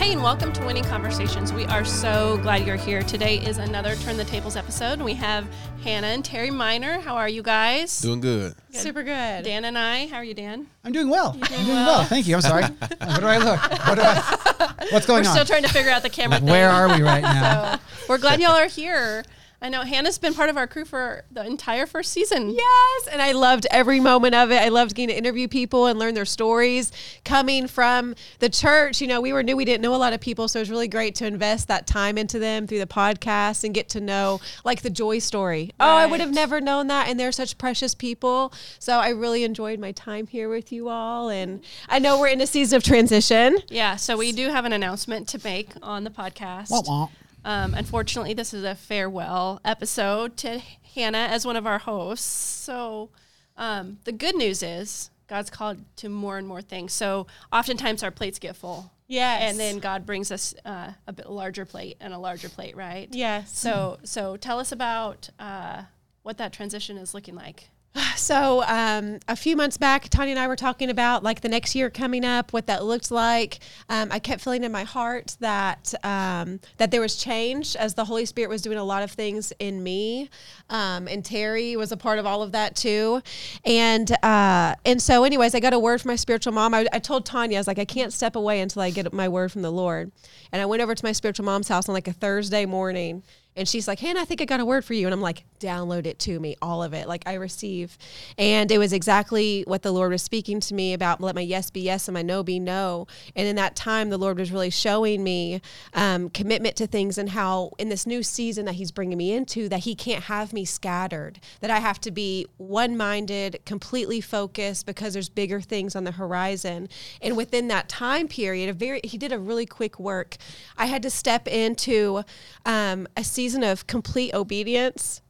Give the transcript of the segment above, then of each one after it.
Hey, and welcome to Winning Conversations. We are so glad you're here. Today is another Turn the Tables episode. and We have Hannah and Terry Minor. How are you guys? Doing good. Super good. Dan and I. How are you, Dan? I'm doing well. doing I'm doing well? well. Thank you. I'm sorry. what do I look? What do I, what's going We're on? still trying to figure out the camera thing. Where are we right now? So we're glad y'all are here. I know Hannah's been part of our crew for the entire first season. Yes, and I loved every moment of it. I loved getting to interview people and learn their stories coming from the church. You know, we were new, we didn't know a lot of people, so it was really great to invest that time into them through the podcast and get to know like the joy story. Oh, I would have never known that, and they're such precious people. So I really enjoyed my time here with you all, and I know we're in a season of transition. Yeah, so we do have an announcement to make on the podcast. Wah, wah. Um, unfortunately, this is a farewell episode to Hannah as one of our hosts. So, um, the good news is God's called to more and more things. So, oftentimes our plates get full. Yes. And then God brings us uh, a bit larger plate and a larger plate, right? Yes. So, so tell us about uh, what that transition is looking like. So, um, a few months back, Tanya and I were talking about like the next year coming up, what that looked like. Um, I kept feeling in my heart that um, that there was change as the Holy Spirit was doing a lot of things in me, um, and Terry was a part of all of that too. And uh, and so, anyways, I got a word from my spiritual mom. I, I told Tanya, I was like, I can't step away until I get my word from the Lord. And I went over to my spiritual mom's house on like a Thursday morning. And she's like, Hannah, I think I got a word for you. And I'm like, download it to me, all of it. Like I receive. And it was exactly what the Lord was speaking to me about let my yes be yes and my no be no. And in that time, the Lord was really showing me um, commitment to things and how in this new season that He's bringing me into, that He can't have me scattered, that I have to be one minded, completely focused because there's bigger things on the horizon. And within that time period, a very, He did a really quick work. I had to step into um, a of complete obedience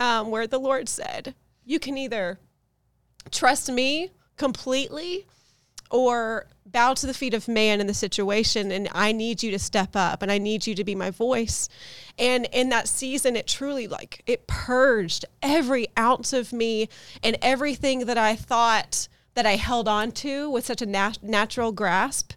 um, where the Lord said, You can either trust me completely or bow to the feet of man in the situation and I need you to step up and I need you to be my voice. And in that season it truly like it purged every ounce of me and everything that I thought that I held on to with such a nat- natural grasp.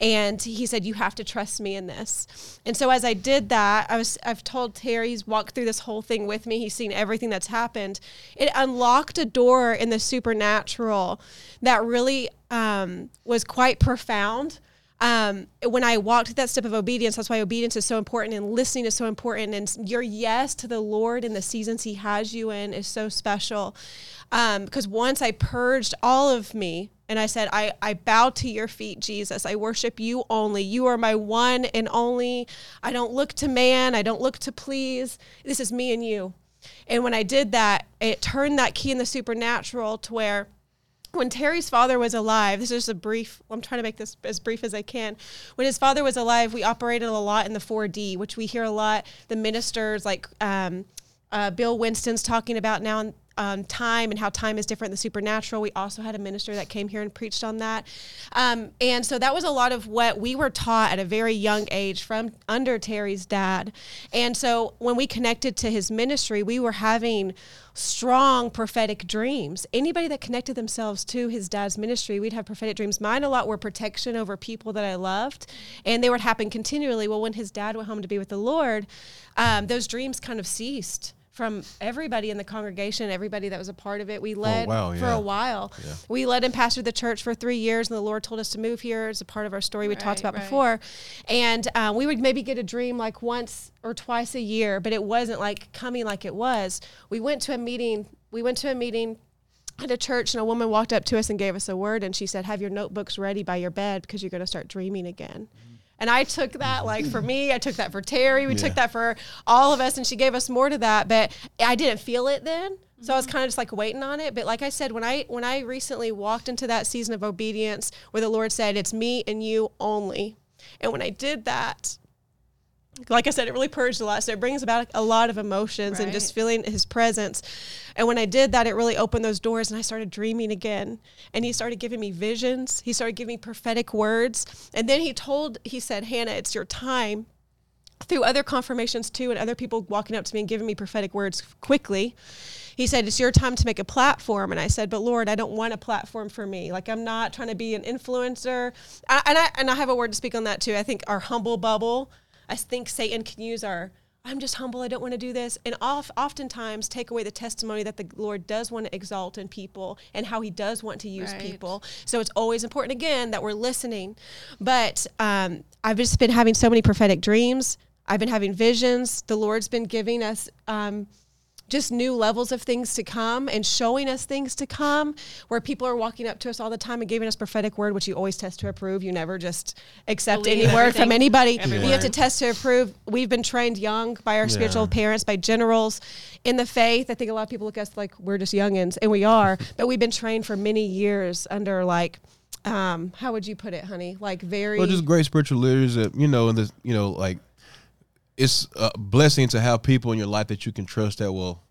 And he said, "You have to trust me in this." And so as I did that, I was I've told Terry he's walked through this whole thing with me. He's seen everything that's happened. It unlocked a door in the supernatural that really um, was quite profound. Um, when I walked that step of obedience, that's why obedience is so important and listening is so important. And your yes to the Lord in the seasons He has you in is so special. Um, because once I purged all of me and I said, I, I bow to your feet, Jesus. I worship you only. You are my one and only. I don't look to man. I don't look to please. This is me and you. And when I did that, it turned that key in the supernatural to where when Terry's father was alive, this is a brief, I'm trying to make this as brief as I can. When his father was alive, we operated a lot in the 4D, which we hear a lot. The ministers, like um, uh, Bill Winston's talking about now um, time and how time is different than supernatural. We also had a minister that came here and preached on that. Um, and so that was a lot of what we were taught at a very young age from under Terry's dad. And so when we connected to his ministry, we were having strong prophetic dreams. Anybody that connected themselves to his dad's ministry, we'd have prophetic dreams. Mine a lot were protection over people that I loved, and they would happen continually. Well, when his dad went home to be with the Lord, um, those dreams kind of ceased from everybody in the congregation, everybody that was a part of it. We led wow, for yeah. a while. We led and pastored the church for three years, and the Lord told us to move here as a part of our story we talked about right. before. And uh, we would maybe get a dream like once or twice a year, but it wasn't like coming like it was. We went to a meeting. We went to a meeting at a church, and a woman walked up to us and gave us a word, and she said, "Have your notebooks ready by your bed because you're going to start dreaming again." And I took that like for me, I took that for Terry, we Yeah. took that for all of us, and she gave us more to that. But I didn't feel it then, so I was mm-hmm. kind of just like waiting on it. But like I said, when I when I recently walked into that season of obedience, where the Lord said, "It's me and you only," and when I did that, like I said, it really purged a lot. So it brings about a lot of emotions and just feeling his presence. And when I did that, it really opened those doors and I started dreaming again. And he started giving me visions. He started giving me prophetic words. And then he told, he said, Hannah, it's your time. through other confirmations too, and other people walking up to me and giving me prophetic words quickly. He said, It's your time to make a platform. And I said, But Lord, I don't want a platform for me. Like, I'm not trying to be an influencer. I, and, I, and I have a word to speak on that too. I think our humble bubble, I think Satan can use our I'm just humble. I don't want to do this. And off, oftentimes take away the testimony that the Lord does want to exalt in people and how he does want to use Right. people. So it's always important, again, that we're listening. But um, I've just been having so many prophetic dreams. I've been having visions. The Lord's been giving us um, just new levels of things to come and showing us things to come where people are walking up to us all the time and giving us prophetic word, which you always test to approve. You never just accept Believe any word from anybody. everyone. You have to test to approve. We've been trained young by our spiritual parents, by generals in the faith. I think a lot of people look at us like we're just youngins, and we are, but we've been trained for many years under like, um, how would you put it, honey? Like very. Well, just great spiritual leaders that you know, and the you know, like it's a blessing to have people in your life that you can trust that will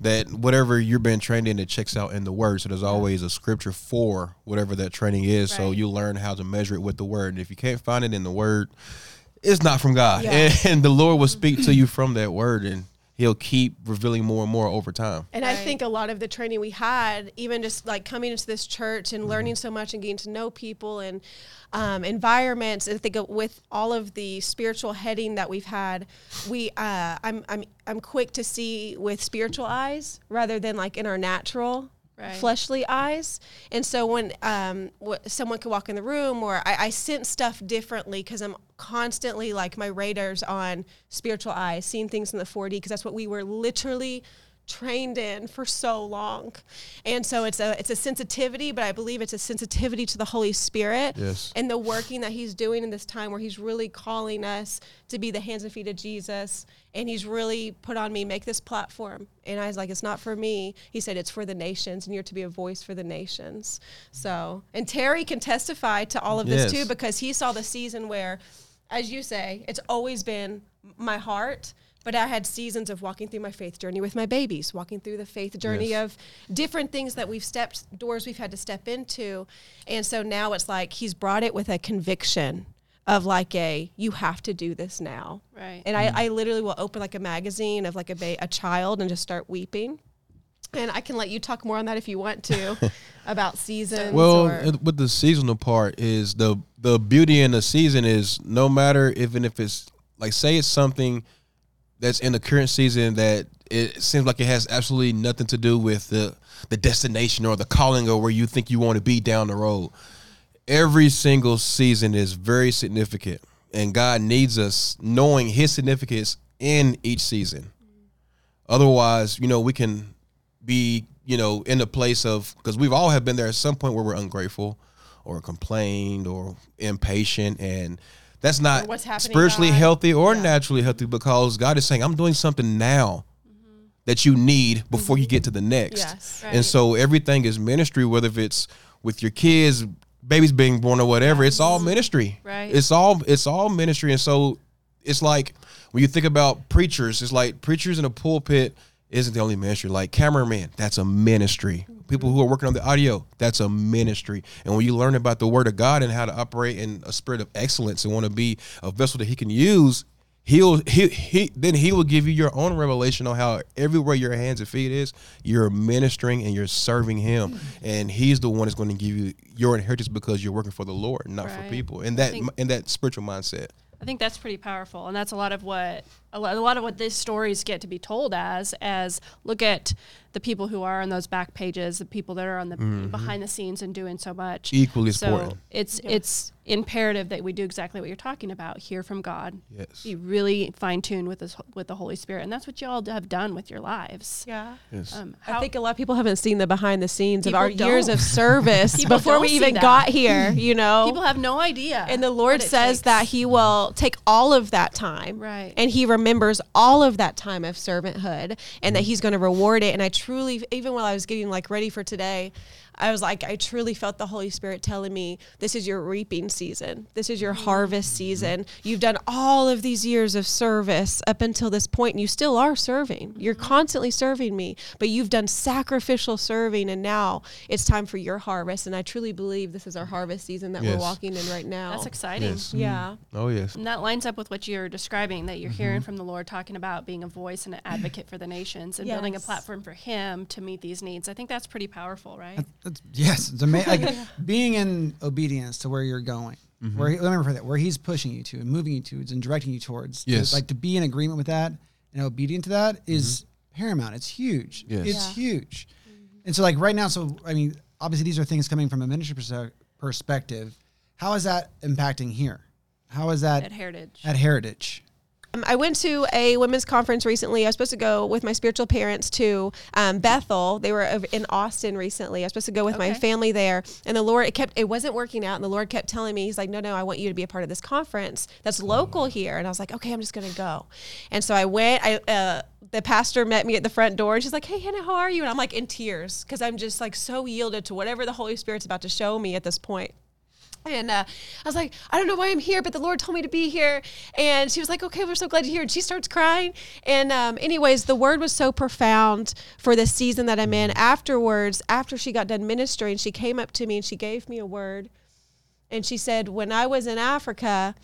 that whatever you're being trained in it checks out in the word. So there's always a scripture for whatever that training is. So you learn how to measure it with the word. And if you can't find it in the word, it's not from God. Yeah. And, the Lord will speak to you from that word and he'll keep revealing more and more over time. And I think a lot of the training we had, even just like coming into this church and learning Mm-hmm. so much and getting to know people and um, environments, I think with all of the spiritual heading that we've had, we uh, I'm I'm I'm quick to see with spiritual eyes rather than like in our natural. Right. fleshly eyes and so when um, wh- someone could walk in the room or i, I sense stuff differently because i'm constantly like my radar's on spiritual eyes seeing things in the 4d because that's what we were literally trained in for so long. And so it's a it's a sensitivity but i believe it's a sensitivity to the holy spirit Yes. and the working that he's doing in this time where he's really calling us to be the hands and feet of jesus. And he's really put on me make this platform. And i was like it's not for me. He said it's for the nations and you're to be a voice for the nations. So and terry can testify to all of this Yes. too because he saw the season where as you say it's always been my heart but I had seasons of walking through my faith journey with my babies, walking through the faith journey Yes. of different things that we've stepped, doors we've had to step into. And so now it's like he's brought it with a conviction of like a, you have to do this now. Right. And I, mm. I literally will open like a magazine of like a, ba- a child and just start weeping. And I can let you talk more on that if you want to about seasons. Well, or, it- with the seasonal part is the the beauty in the season is no matter even if it's like say it's something that's in the current season that it seems like it has absolutely nothing to do with the the destination or the calling or where you think you want to be down the road. Every single season is very significant, and God needs us knowing His significance in each season. Otherwise, you know, we can be, you know, in a place of because we've all have been there at some point where we're ungrateful or complained or impatient and that's not what's happening, spiritually God. healthy or Yeah. naturally healthy because God is saying, I'm doing something now mm-hmm. that you need before you mm-hmm. get to the next. Yes. Right. And so everything is ministry, whether if it's with your kids, babies being born or whatever, it's all mm-hmm. ministry. Right. It's all it's all ministry. And so it's like when you think about preachers, it's like preachers in a pulpit isn't the only ministry. Like cameraman, that's a ministry. People who are working on the audio, that's a ministry. And when you learn about the word of God and how to operate in a spirit of excellence and want to be a vessel that he can use, he'll he, he then he will give you your own revelation on how everywhere your hands and feet is, you're ministering and you're serving him. And he's the one that's going to give you your inheritance because you're working for the Lord, not for people. And that think- in that spiritual mindset. I think that's pretty powerful, and that's a lot of what a lot, of what these stories get to be told as. As look at the people who are on those back pages, the people that are on the behind the scenes and doing so much. Equally so important. it's it's imperative that we do exactly what you're talking about. Hear from God. Yes. Be really fine tuned with this with the Holy Spirit, and that's what y'all have done with your lives. yeah. Yes. Um, I think a lot of people haven't seen the behind the scenes of our years don't. of service before we even got here, you know. people have no idea. and the Lord says takes. that he will take all of that time. Right. And he remembers all of that time of servanthood and that mm. he's going to reward it. And I truly, even while I was getting like ready for today, I was like, I truly felt the Holy Spirit telling me, this is your reaping season. This is your mm. harvest season. Mm. You've done all of these years of service up until this point, and you still are serving. You're mm-hmm. constantly serving me, but you've done sacrificial serving, and now it's time for your harvest. And I truly believe this is our harvest season that we're walking in right now. That's exciting. Yes. Yeah. Oh yes. And that lines up with what you're describing that you're mm-hmm. hearing from the Lord talking about being a voice and an advocate for the nations and building a platform for Him to meet these needs. I think that's pretty powerful, right? That's- yes, it's amazing. Like being in obedience to where you're going, mm-hmm. where he, let me refer that, where he's pushing you to and moving you to and directing you towards. To- Yes. like to be in agreement with that and obedient to that is mm-hmm. paramount. It's huge. Yes. It's Yeah. huge. Mm-hmm. And so, like right now, so I mean, obviously, these are things coming from a ministry perse- perspective. How is that impacting here? How is that At Heritage. at Heritage? Um, I went to a women's conference recently. I was supposed to go with my spiritual parents to um, Bethel. They were in Austin recently. I was supposed to go with my family there, and the Lord it kept it wasn't working out, and the Lord kept telling me, He's like, "No, no, I want you to be a part of this conference that's local here." And I was like, "Okay, I'm just gonna go." And so I went. I uh, the pastor met me at the front door, and she's like, "Hey, Hannah, how are you?" And I'm like in tears because I'm just like so yielded to whatever the Holy Spirit's about to show me at this point. And uh, I was like, I don't know why I'm here, but the Lord told me to be here. And she was like, okay, we're so glad you're here. And she starts crying. And, um, anyways, the word was so profound for the season that I'm in. Afterwards, after she got done ministering, she came up to me and she gave me a word. And she said, when I was in Africa,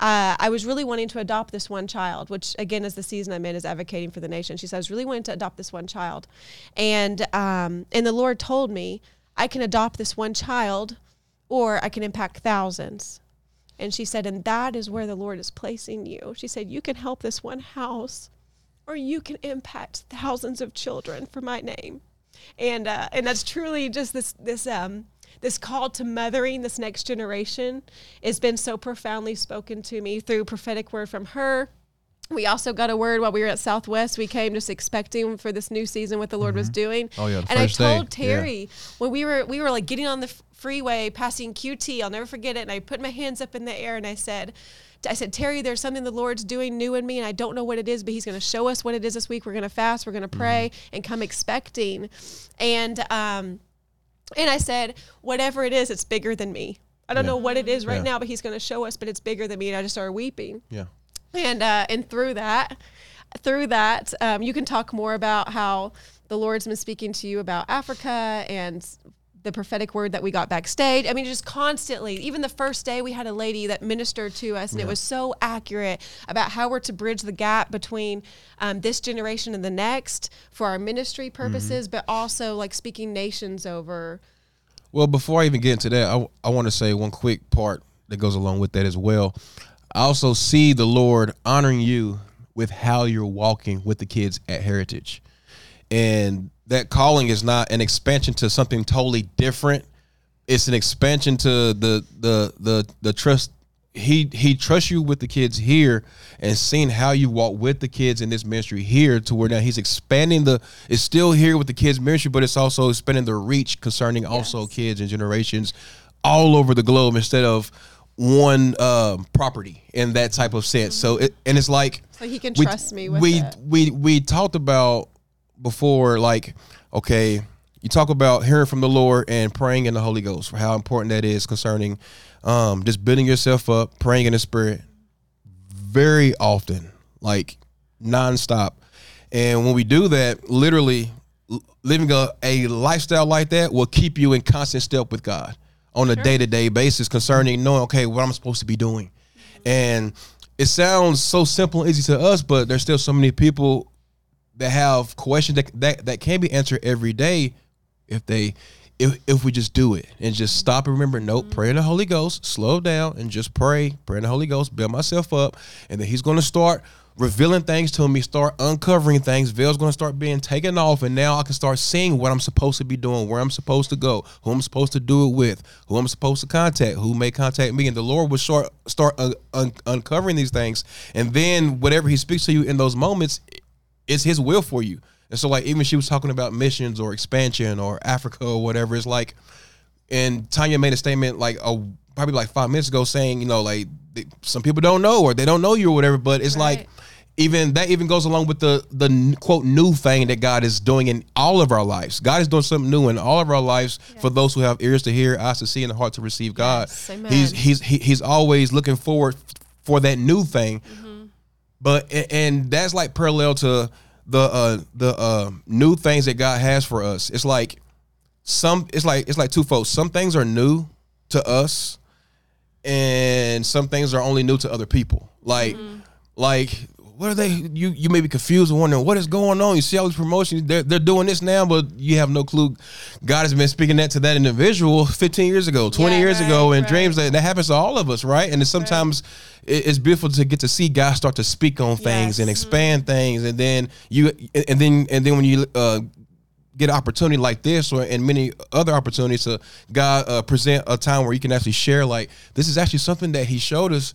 uh, I was really wanting to adopt this one child, which again is the season I'm in, is advocating for the nation. She said, I was really wanting to adopt this one child. And, um, and the Lord told me, I can adopt this one child or I can impact thousands. And she said, and that is where the Lord is placing you. She said, you can help this one house, or you can impact thousands of children for my name. And uh, and that's truly just this this um this call to mothering this next generation has been so profoundly spoken to me through prophetic word from her. We also got a word while we were at Southwest. We came just expecting for this new season what the Lord was doing. Oh, yeah, and I first day. told Terry when we were we were like getting on the freeway passing QT. I'll never forget it. And I put my hands up in the air and I said, I said, Terry, there's something the Lord's doing new in me, and I don't know what it is, but He's going to show us what it is this week. We're going to fast, we're going to pray, and come expecting. And um, and I said, whatever it is, it's bigger than me. I don't Yeah. know what it is right Yeah. now, but He's going to show us, but it's bigger than me. And I just started weeping Yeah. and uh, and through that through that um, you can talk more about how the lord's been speaking to you about africa and the prophetic word that we got backstage i mean just constantly even the first day we had a lady that ministered to us and it was so accurate about how we're to bridge the gap between um, this generation and the next for our ministry purposes but also like speaking nations over Well, before I even get into that, I, I want to say one quick part that goes along with that as well. I also see the Lord honoring you with how you're walking with the kids at Heritage. And that calling is not an expansion to something totally different. It's an expansion to the the the the trust he he trusts you with the kids here and seeing how you walk with the kids in this ministry here to where now he's expanding the it's still here with the kids ministry but it's also expanding the reach concerning also kids and generations all over the globe instead of one um, property in that type of sense so it, and it's like so he can we- trust me with we it. we we talked about before like okay you talk about hearing from the lord and praying in the holy ghost for how important that is concerning um just building yourself up praying in the spirit very often like nonstop. And when we do that literally living a, a lifestyle like that will keep you in constant step with god on a day-to-day basis concerning knowing okay what i'm supposed to be doing. And it sounds so simple and easy to us but there's still so many people that have questions that that, that can be answered every day if they if, if we just do it and just stop and remember nope mm-hmm. pray in the holy ghost slow down and just pray pray in the holy ghost build myself up and then he's going to start revealing things to me start uncovering things veil's going to start being taken off and now i can start seeing what i'm supposed to be doing where i'm supposed to go who i'm supposed to do it with who i'm supposed to contact who may contact me and the lord will start start un- un- uncovering these things and then whatever he speaks to you in those moments it's his will for you. And so like even she was talking about missions or expansion or Africa or whatever, it's like and Tanya made a statement like a probably like five minutes ago saying, you know, like they, some people don't know or they don't know you or whatever, but it's like even that even goes along with the the quote new thing that God is doing in all of our lives. God is doing something new in all of our lives for those who have ears to hear, eyes to see, and a heart to receive God. Yes. He's he's he, he's always looking forward for that new thing. Mm-hmm. But and that's like parallel to the uh the uh new things that God has for us. It's like some it's like it's like twofold. Some things are new to us and some things are only new to other people. Like like what are they you you may be confused and wondering what is going on. You see all these promotions, they're they're doing this now, but you have no clue. God has been speaking that to that individual 15 years ago, 20 Yeah, years ago, right, and right. dreams that, that happens to all of us, right? And it's sometimes it- it's beautiful to get to see God start to speak on things and Yes. expand things, and then you and then and then when you uh, get an opportunity like this or and many other opportunities to God uh, present a time where you can actually share like this is actually something that He showed us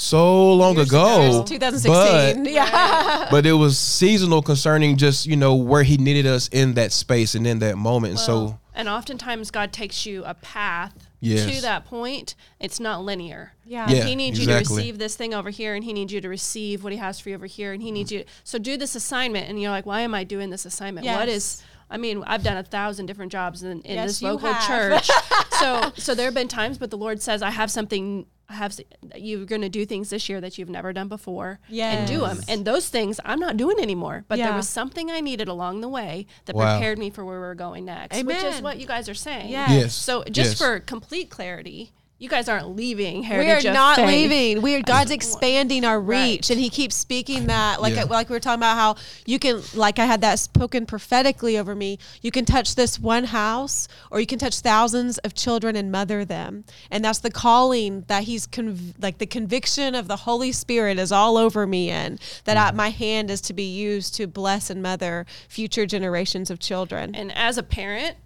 so long Years ago, 2016. but- yeah. but it was seasonal concerning just you know where He needed us in that space and in that moment. And so and oftentimes God takes you a path Yes. to that point. It's not linear. Yeah. Yeah, he needs you to receive this thing over here, and he needs you to receive what he has for you over here, and he needs you. So do this assignment, and you're like, why am I doing this assignment? What Yes. is? I mean, I've done a thousand different jobs in, in Yes, this local church. so, so there have been times, but the Lord says, I have something. I have. You're going to do things this year that you've never done before, and do them. And those things I'm not doing anymore. But there was something I needed along the way that Wow. prepared me for where we're going next, which is what you guys are saying. Yes. Yes. So just Yes. for complete clarity, you guys aren't leaving We're of not Faith. leaving. We are God's expanding our Right. reach, and He keeps speaking that. Like Yeah. like we were talking about how you can, like I had that spoken prophetically over me. You can touch this one house, or you can touch thousands of children and mother them, and that's the calling that He's conv- like the conviction of the Holy Spirit is all over me, and that I, mm. my hand is to be used to bless and mother future generations of children. And as a parent,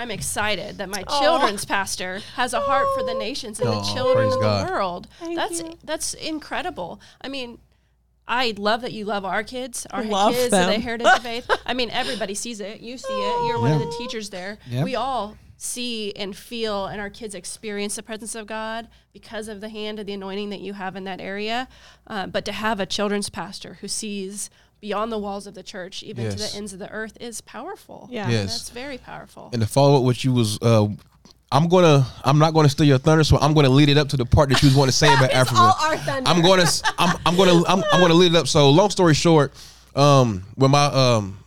I'm excited that my children's pastor has a heart for the nations and Aw, the children of God. the world. Thank that's you. that's incredible. I mean, I love that you love our kids, our Love kids, and the them. heritage of faith. I mean, everybody sees it. You see it. You're one of the teachers there. Yep. We all see and feel, and our kids experience the presence of God because of the hand of the anointing that you have in that area. Um, but to have a children's pastor who sees beyond the walls of the church, even to the ends of the earth, is powerful. Yeah. Yes. That's very powerful. and to follow up what you was uh I'm gonna I'm not gonna steal your thunder, so I'm gonna lead it up to the part that you was want to say about Africa. all our thunder. I'm gonna s- I'm, I'm gonna I'm, I'm gonna lead it up. So long story short, um when my um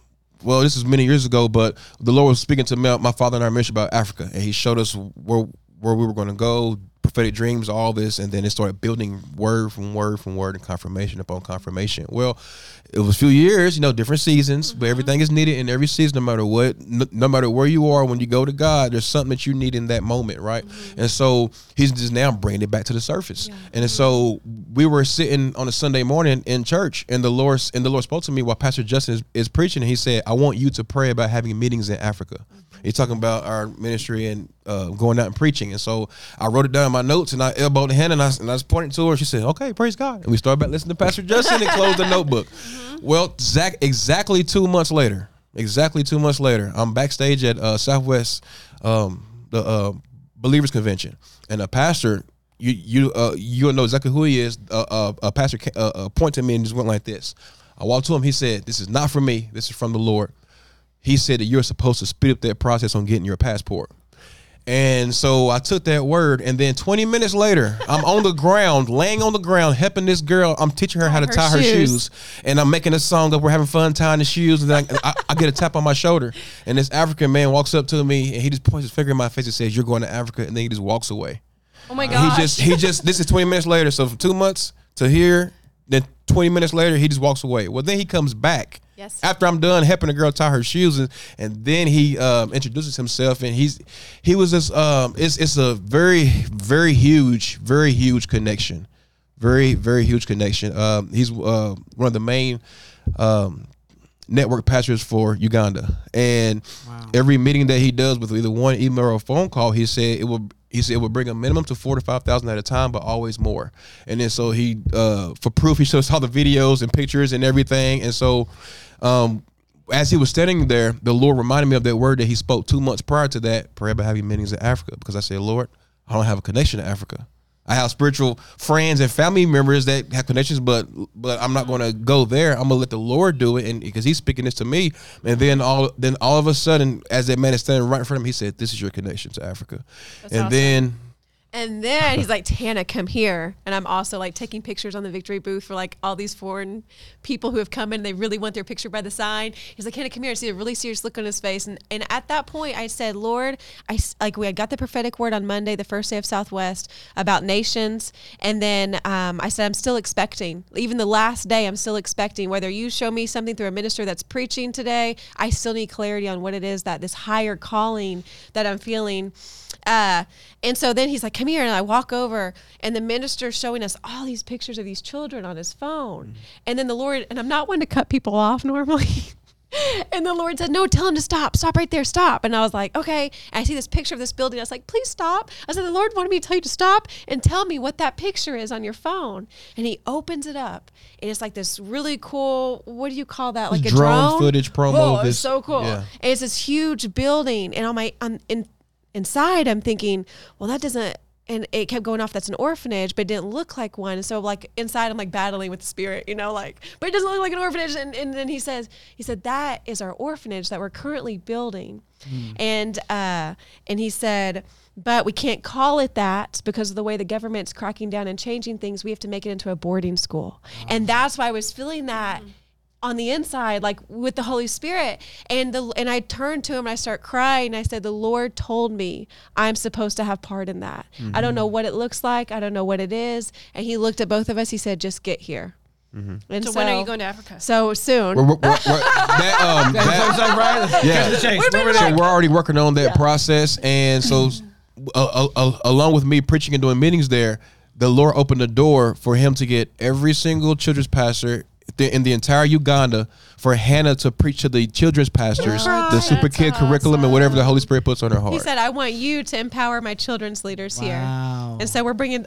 well this is many years ago, but the Lord was speaking to me, my father and I mentioned about Africa, and He showed us where where we were gonna go, prophetic dreams, all this, and then it started building word from word from word and confirmation upon confirmation. Well, it was a few years, you know, different seasons, but mm-hmm. everything is needed in every season, no matter what, no, no matter where you are. When you go to God, there's something that you need in that moment, right? Mm-hmm. And so He's just now bringing it back to the surface. And so we were sitting on a Sunday morning in church, and the Lord and the Lord spoke to me while Pastor Justin is, is preaching, and He said, "I want you to pray about having meetings in Africa." Mm-hmm. He's talking about our ministry and uh, going out and preaching. And so I wrote it down in my notes and I elbowed the hand and I, and I was pointing to her. She said, okay, praise God. And we started back listening to Pastor Justin and closed the notebook. Well, Zach, exactly two months later, exactly two months later, I'm backstage at uh, Southwest, um, the uh, Believers Convention. And a pastor, you you uh, you'll know exactly who he is. Uh, uh, a pastor uh, uh, pointed to me and just went like this. I walked to him. He said, "This is not for me. This is from the Lord." He said that you're supposed to speed up that process on getting your passport. And so I took that word, and then 20 minutes later, I'm on the ground, laying on the ground, helping this girl. I'm teaching her how to her tie her shoes. and I'm making a song up. We're having fun tying the shoes, and then I, I, I get a tap on my shoulder, and this African man walks up to me, and he just points his finger in my face and says, "You're going to Africa," and then he just walks away. oh my god! He just he just this is 20 minutes later. So from two months to here, 20 minutes later, he just walks away. Well, then he comes back. Yes. After I'm done helping the girl tie her shoes, and, and then he um, introduces himself, and he's he was this um it's it's a very very huge very huge connection, very very huge connection. Um, he's uh, one of the main um network pastors for Uganda. And every meeting that he does with either one email or phone call, he said it will he said it would bring a minimum to four to five thousand at a time, but always more. And then so he uh for proof he shows all the videos and pictures and everything. And so um as he was standing there, the Lord reminded me of that word that he spoke two months prior to that, pray about having meetings in Africa. Because I said, Lord, I don't have a connection to Africa. I have spiritual friends and family members that have connections, but but I'm not going to go there. I'm gonna let the Lord do it, and because He's speaking this to me, and then all then all of a sudden, as that man is standing right in front of him, He said, "This is your connection to Africa," That's and awesome. then And then he's like, Tana, come here. And I'm also like taking pictures on the victory booth for like all these foreign people who have come in. They really want their picture by the sign. He's like, Hannah, come here. I see a really serious look on his face. And, and at that point, I said, Lord, I like we had got the prophetic word on Monday, the first day of Southwest, about nations. And then um, I said, I'm still expecting. Even the last day, I'm still expecting. Whether you show me something through a minister that's preaching today, I still need clarity on what it is that this higher calling that I'm feeling. Uh, and so then he's like, come here. And I walk over, and the minister's showing us all these pictures of these children on his phone. And then the Lord, and I'm not one to cut people off normally. and the Lord said, no, tell him to stop. Stop right there. Stop. And I was like, okay. And I see this picture of this building. I was like, please stop. I said, the Lord wanted me to tell you to stop and tell me what that picture is on your phone. And he opens it up. And it's like this really cool, what do you call that? Like a drone drone? footage promo of it's so cool. yeah. And it's this huge building, and on my on in inside, I'm thinking, well, that doesn't. And it kept going off. That's an orphanage, but it didn't look like one. So, like inside, I'm like battling with the spirit, you know, like, but it doesn't look like an orphanage. And, and then he says, he said that is our orphanage that we're currently building, and uh, and he said, but we can't call it that because of the way the government's cracking down and changing things. We have to make it into a boarding school, and that's why I was feeling that on the inside like with the holy spirit. And the and i turned to him and i start crying. I said the lord told me i'm supposed to have part in that. I don't know what it looks like. I don't know what it is. And he looked at both of us. He said just get here. And So, so, when are you going to Africa? so soon. We're, we're, we're, that, um, that- what I'm saying, right? Yeah. Cut to the chase. We've been What were so they- we're already working on that process. And so uh, uh, along with me preaching and doing meetings there the lord opened the door for him to get every single children's pastor th- in the entire uganda for hannah to preach to the children's pastors the super That's kid curriculum and whatever the holy spirit puts on her heart. he said i want you to empower my children's leaders here. And so we're bringing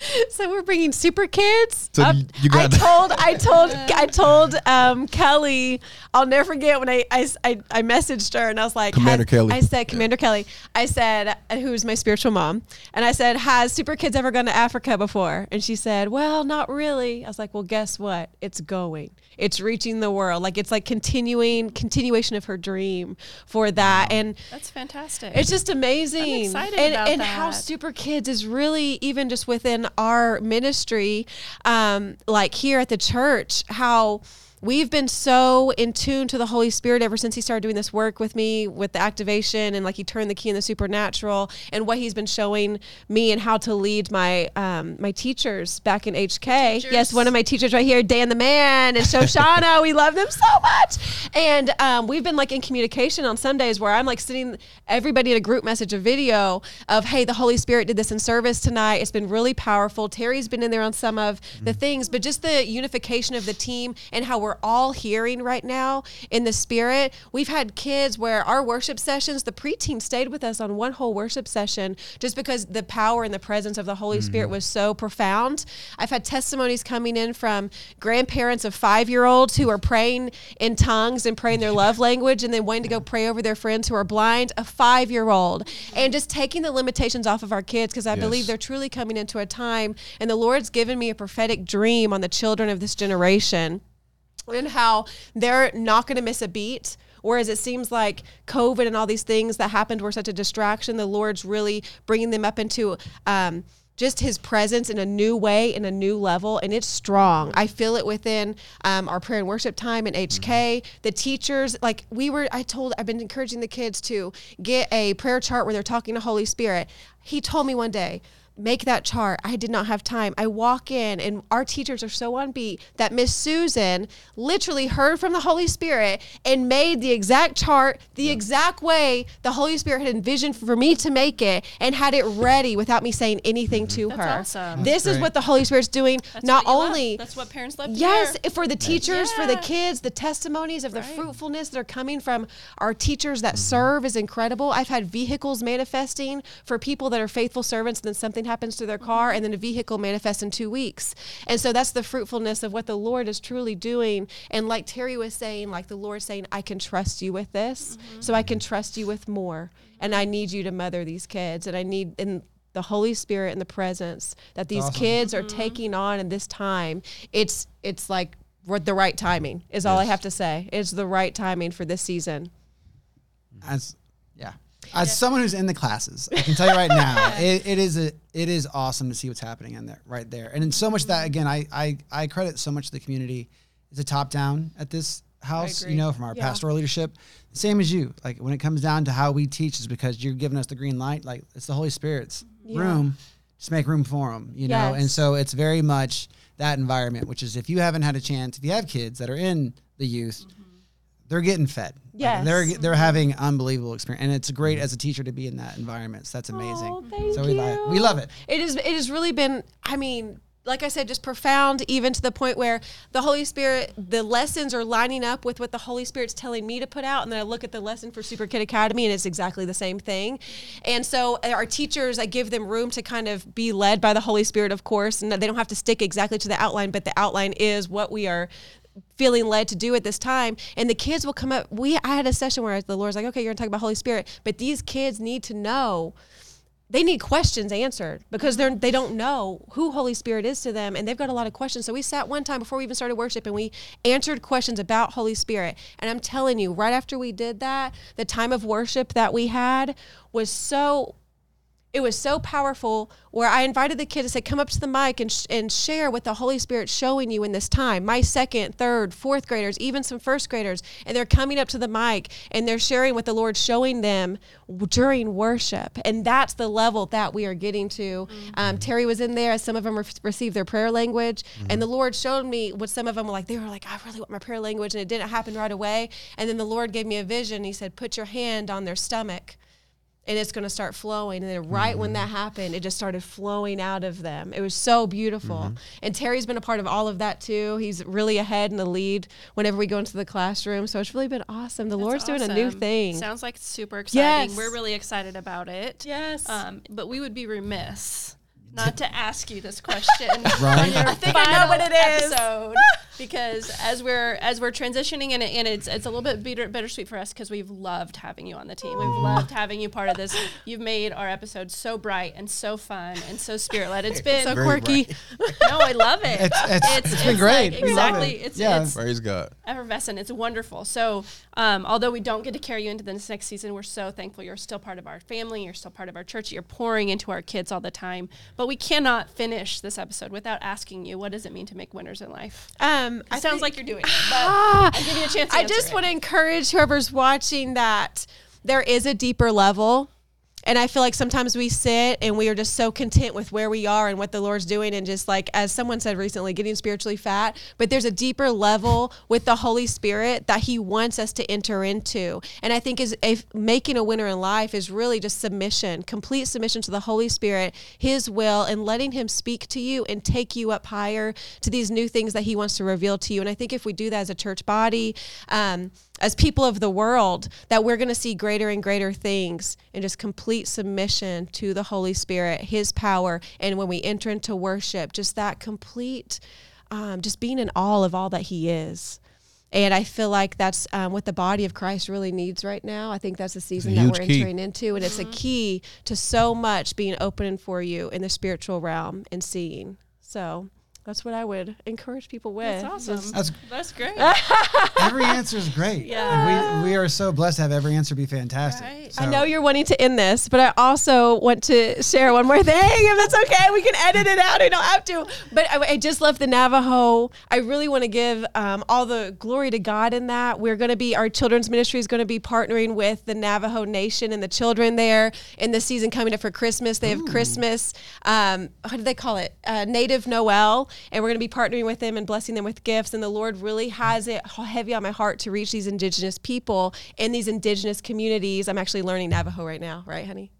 so we're bringing super kids So up. you- you I told I told I told um, Kellie I'll never forget when I, I, I, I messaged her and I was like Commander Kellie. I said Commander Kellie I said uh, who's my spiritual mom and I said has super kids ever gone to Africa before and she said well not really I was like well guess what it's going it's reaching the world like it's like continuing continuation of her dream for that and That's fantastic. it's just amazing. I'm excited and, about and how. Super Kids is really even just within our ministry, um, like here at the church, how we've been so in tune to the Holy Spirit ever since he started doing this work with me with the activation and like he turned the key in the supernatural and what he's been showing me and how to lead my um, my teachers back in HK. Yes, one of my teachers right here, Dan the Man and Shoshana. we love them so much. And um, we've been like in communication on Sundays where I'm like sitting everybody in a group message, a video of, hey, the Holy Spirit did this in service tonight. It's been really powerful. Terry's been in there on some of the things, but just the unification of the team and how we're all hearing right now in the spirit. We've had kids where our worship sessions, the preteen stayed with us on one whole worship session just because the power and the presence of the Holy mm-hmm. Spirit was so profound. I've had testimonies coming in from grandparents of five year olds who are praying in tongues and praying their love language and then wanting to go pray over their friends who are blind, a five year old, and just taking the limitations off of our kids because I believe they're truly coming into a time and the Lord's given me a prophetic dream on the children of this generation and how they're not going to miss a beat. Whereas it seems like COVID and all these things that happened were such a distraction, the Lord's really bringing them up into um, just His presence in a new way, in a new level, and it's strong. I feel it within um, our prayer and worship time in HK. The teachers, like we were, I told, I've been encouraging the kids to get a prayer chart where they're talking to Holy Spirit. He told me one day, make that chart. I did not have time. I walk in and our teachers are so on beat that Miss Susan literally heard from the Holy Spirit and made the exact chart the exact way the Holy Spirit had envisioned for me to make it and had it ready without me saying anything to That's her. awesome. This is great. what the Holy Spirit's doing That's not what you love. only That's what parents love to Yes, hear. for the teachers, for the kids, the testimonies of the Right. fruitfulness that are coming from our teachers Mm-hmm. that serve is incredible. I've had vehicles manifesting for people that are faithful servants, and then something happens to their car, and then a vehicle manifests in two weeks. And so that's the fruitfulness of what the Lord is truly doing. And like Terry was saying, like the Lord saying, I can trust you with this, mm-hmm. so I can trust you with more. And I need you to mother these kids, and I need and the Holy Spirit and the presence that these awesome. kids are mm-hmm. taking on in this time, it's it's like r- the right timing is all I have to say. It's the right timing for this season. as yeah as someone who's in the classes i can tell you right now it, it is a it is awesome to see what's happening in there right there. And in so much that again i i, I credit so much to the community. It's a top down at this house you know from our Yeah. pastoral leadership. Same as you. Like when it comes down to how we teach is because you're giving us the green light like it's the holy spirit's Yeah. room. Just make room for them you know? And so it's very much that environment which is if you haven't had a chance if you have kids that are in the youth mm-hmm. they're getting fed. Yes. they're they're having unbelievable experience, and it's great as a teacher to be in that environment. So that's amazing. Oh, thank so we you. like we love it. It is. It has really been. I mean, like I said, just profound, even to the point where the Holy Spirit, the lessons are lining up with what the Holy Spirit's telling me to put out, and then I look at the lesson for Super Kid Academy, and it's exactly the same thing. And so uh, our teachers, I give them room to kind of be led by the Holy Spirit, of course, and they don't have to stick exactly to the outline, but the outline is what we are feeling led to do at this time and the kids will come up we i had a session where the lord's like okay you're gonna talk about holy spirit but these kids need to know they need questions answered because they're they don't know who Holy Spirit is to them and they've got a lot of questions. So we sat one time before we even started worship and we answered questions about Holy Spirit. And I'm telling you, right after we did that, the time of worship that we had was so it was so powerful where I invited the kid to say, come up to the mic and, sh- and share what the Holy Spirit's showing you in this time. My second, third, fourth graders, even some first graders, and they're coming up to the mic and they're sharing what the Lord's showing them w- during worship. And that's the level that we are getting to. Um, Terry was in there as some of them re- received their prayer language. And the Lord showed me what some of them were like. They were like, I really want my prayer language. And it didn't happen right away. And then the Lord gave me a vision. He said, put your hand on their stomach and it's going to start flowing. And then right when that happened, it just started flowing out of them. It was so beautiful. And Terry's been a part of all of that too. He's really ahead in the lead whenever we go into the classroom. So it's really been awesome. The Lord's doing a new thing. Sounds like super exciting. Yes. We're really excited about it. Yes. Um, but we would be remiss not to ask you this question. Right. on your I think I know what final it is. Episode, because as we're as we're transitioning and, and it's it's a little bit bitter, bittersweet for us because we've loved having you on the team. We've loved having you part of this. You've made our episodes so bright and so fun and so spirit led. It's been so quirky. no, I love it. It's it's, it's been great. like- exactly. it. It's yeah. it's Praise God. effervescent. It's wonderful. So, um, although we don't get to carry you into this next season, we're so thankful you're still part of our family. You're still part of our church. You're pouring into our kids all the time. But we cannot finish this episode without asking you, what does it mean to make winners in life? Um, It sounds like you're doing it, but Ah, I'll give you a chance. To I just want to encourage whoever's watching that there is a deeper level. And I feel like sometimes we sit and we are just so content with where we are and what the Lord's doing, and just like, as someone said recently, getting spiritually fat. But there's a deeper level with the Holy Spirit that He wants us to enter into. And I think is if making a winner in life is really just submission, complete submission to the Holy Spirit, His will, and letting Him speak to you and take you up higher to these new things that He wants to reveal to you. And I think if we do that as a church body, um, as people of the world, that we're going to see greater and greater things and just complete submission to the Holy Spirit, His power. And when we enter into worship, just that complete, um, just being in awe of all that He is. And I feel like that's um, what the body of Christ really needs right now. I think that's the season that we're key. entering into. And it's a key to so much being open for you in the spiritual realm and seeing. So that's what I would encourage people with. That's awesome. That's That's great. every answer is great. Yeah. we we are so blessed to have every answer be fantastic. Right. I know you're wanting to end this, but I also want to share one more thing. If it's okay, we can edit it out. I don't have to. But I, I just love the Navajo. I really want to give um, all the glory to God in that. We're going to be, our children's ministry is going to be partnering with the Navajo Nation and the children there in the season coming up for Christmas. They have Christmas, um, how do they call it? Uh, Native Noel. And we're going to be partnering with them and blessing them with gifts. And the Lord really has it heavy on my heart to reach these indigenous people in these indigenous communities. I'm actually learning Navajo right now, right, honey?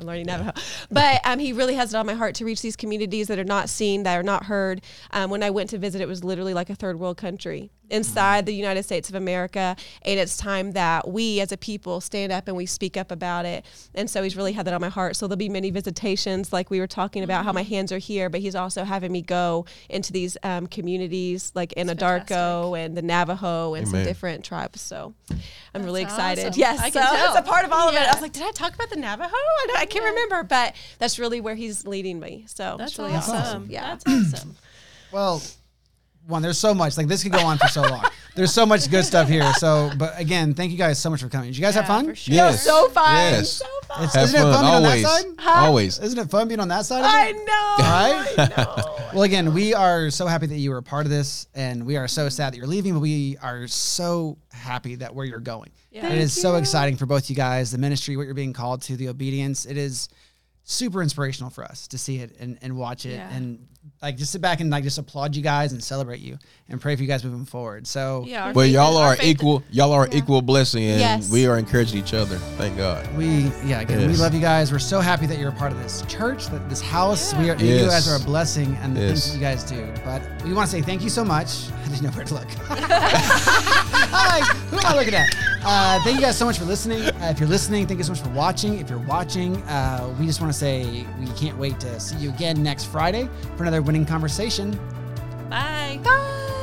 I'm learning Navajo, but um, he really has it on my heart to reach these communities that are not seen, that are not heard. Um, when I went to visit, it was literally like a third world country, inside the United States of America. And it's time that we as a people stand up and we speak up about it. And so he's really had that on my heart. So there'll be many visitations, like we were talking about how my hands are here, but he's also having me go into these um, communities like Anadarko and the Navajo and some different tribes. So I'm really excited. awesome. Yes, I so can it's a part of all of it. I was like, did I talk about the Navajo? I, don't- I can't remember, but that's really where he's leading me. So That's really awesome. awesome. Yeah. That's awesome. Well, one, there's so much. Like this could go on for so long. There's so much good stuff here. So, but again, thank you guys so much for coming. Did you guys have fun? for sure. Yes. So fun. Yes. So fun. It's- Have isn't it fun fun being on always. that side? Always. Isn't it fun being on that side? Of I it? know. Right? I know. Well, again, we are so happy that you were a part of this, and we are so sad that you're leaving, but we are so happy that where you're going. Yeah. it is so exciting for both you guys, the ministry, what you're being called to, the obedience. It is super inspirational for us to see it and, and watch it Yeah. and like just sit back and like just applaud you guys and celebrate you and pray for you guys moving forward. So Yeah. But y'all are equal. Y'all are an equal blessing, and Yes. we are encouraging each other. Thank God. We yeah, again, we love you guys. We're so happy that you're a part of this church, that this house. We are you guys are a blessing and the things that you guys do. But we want to say thank you so much. I didn't know where to look. Hi, who am I looking at? Uh, thank you guys so much for listening. Uh, if you're listening, thank you so much for watching. If you're watching, uh, we just want to say we can't wait to see you again next Friday for another winning conversation. Bye. Bye.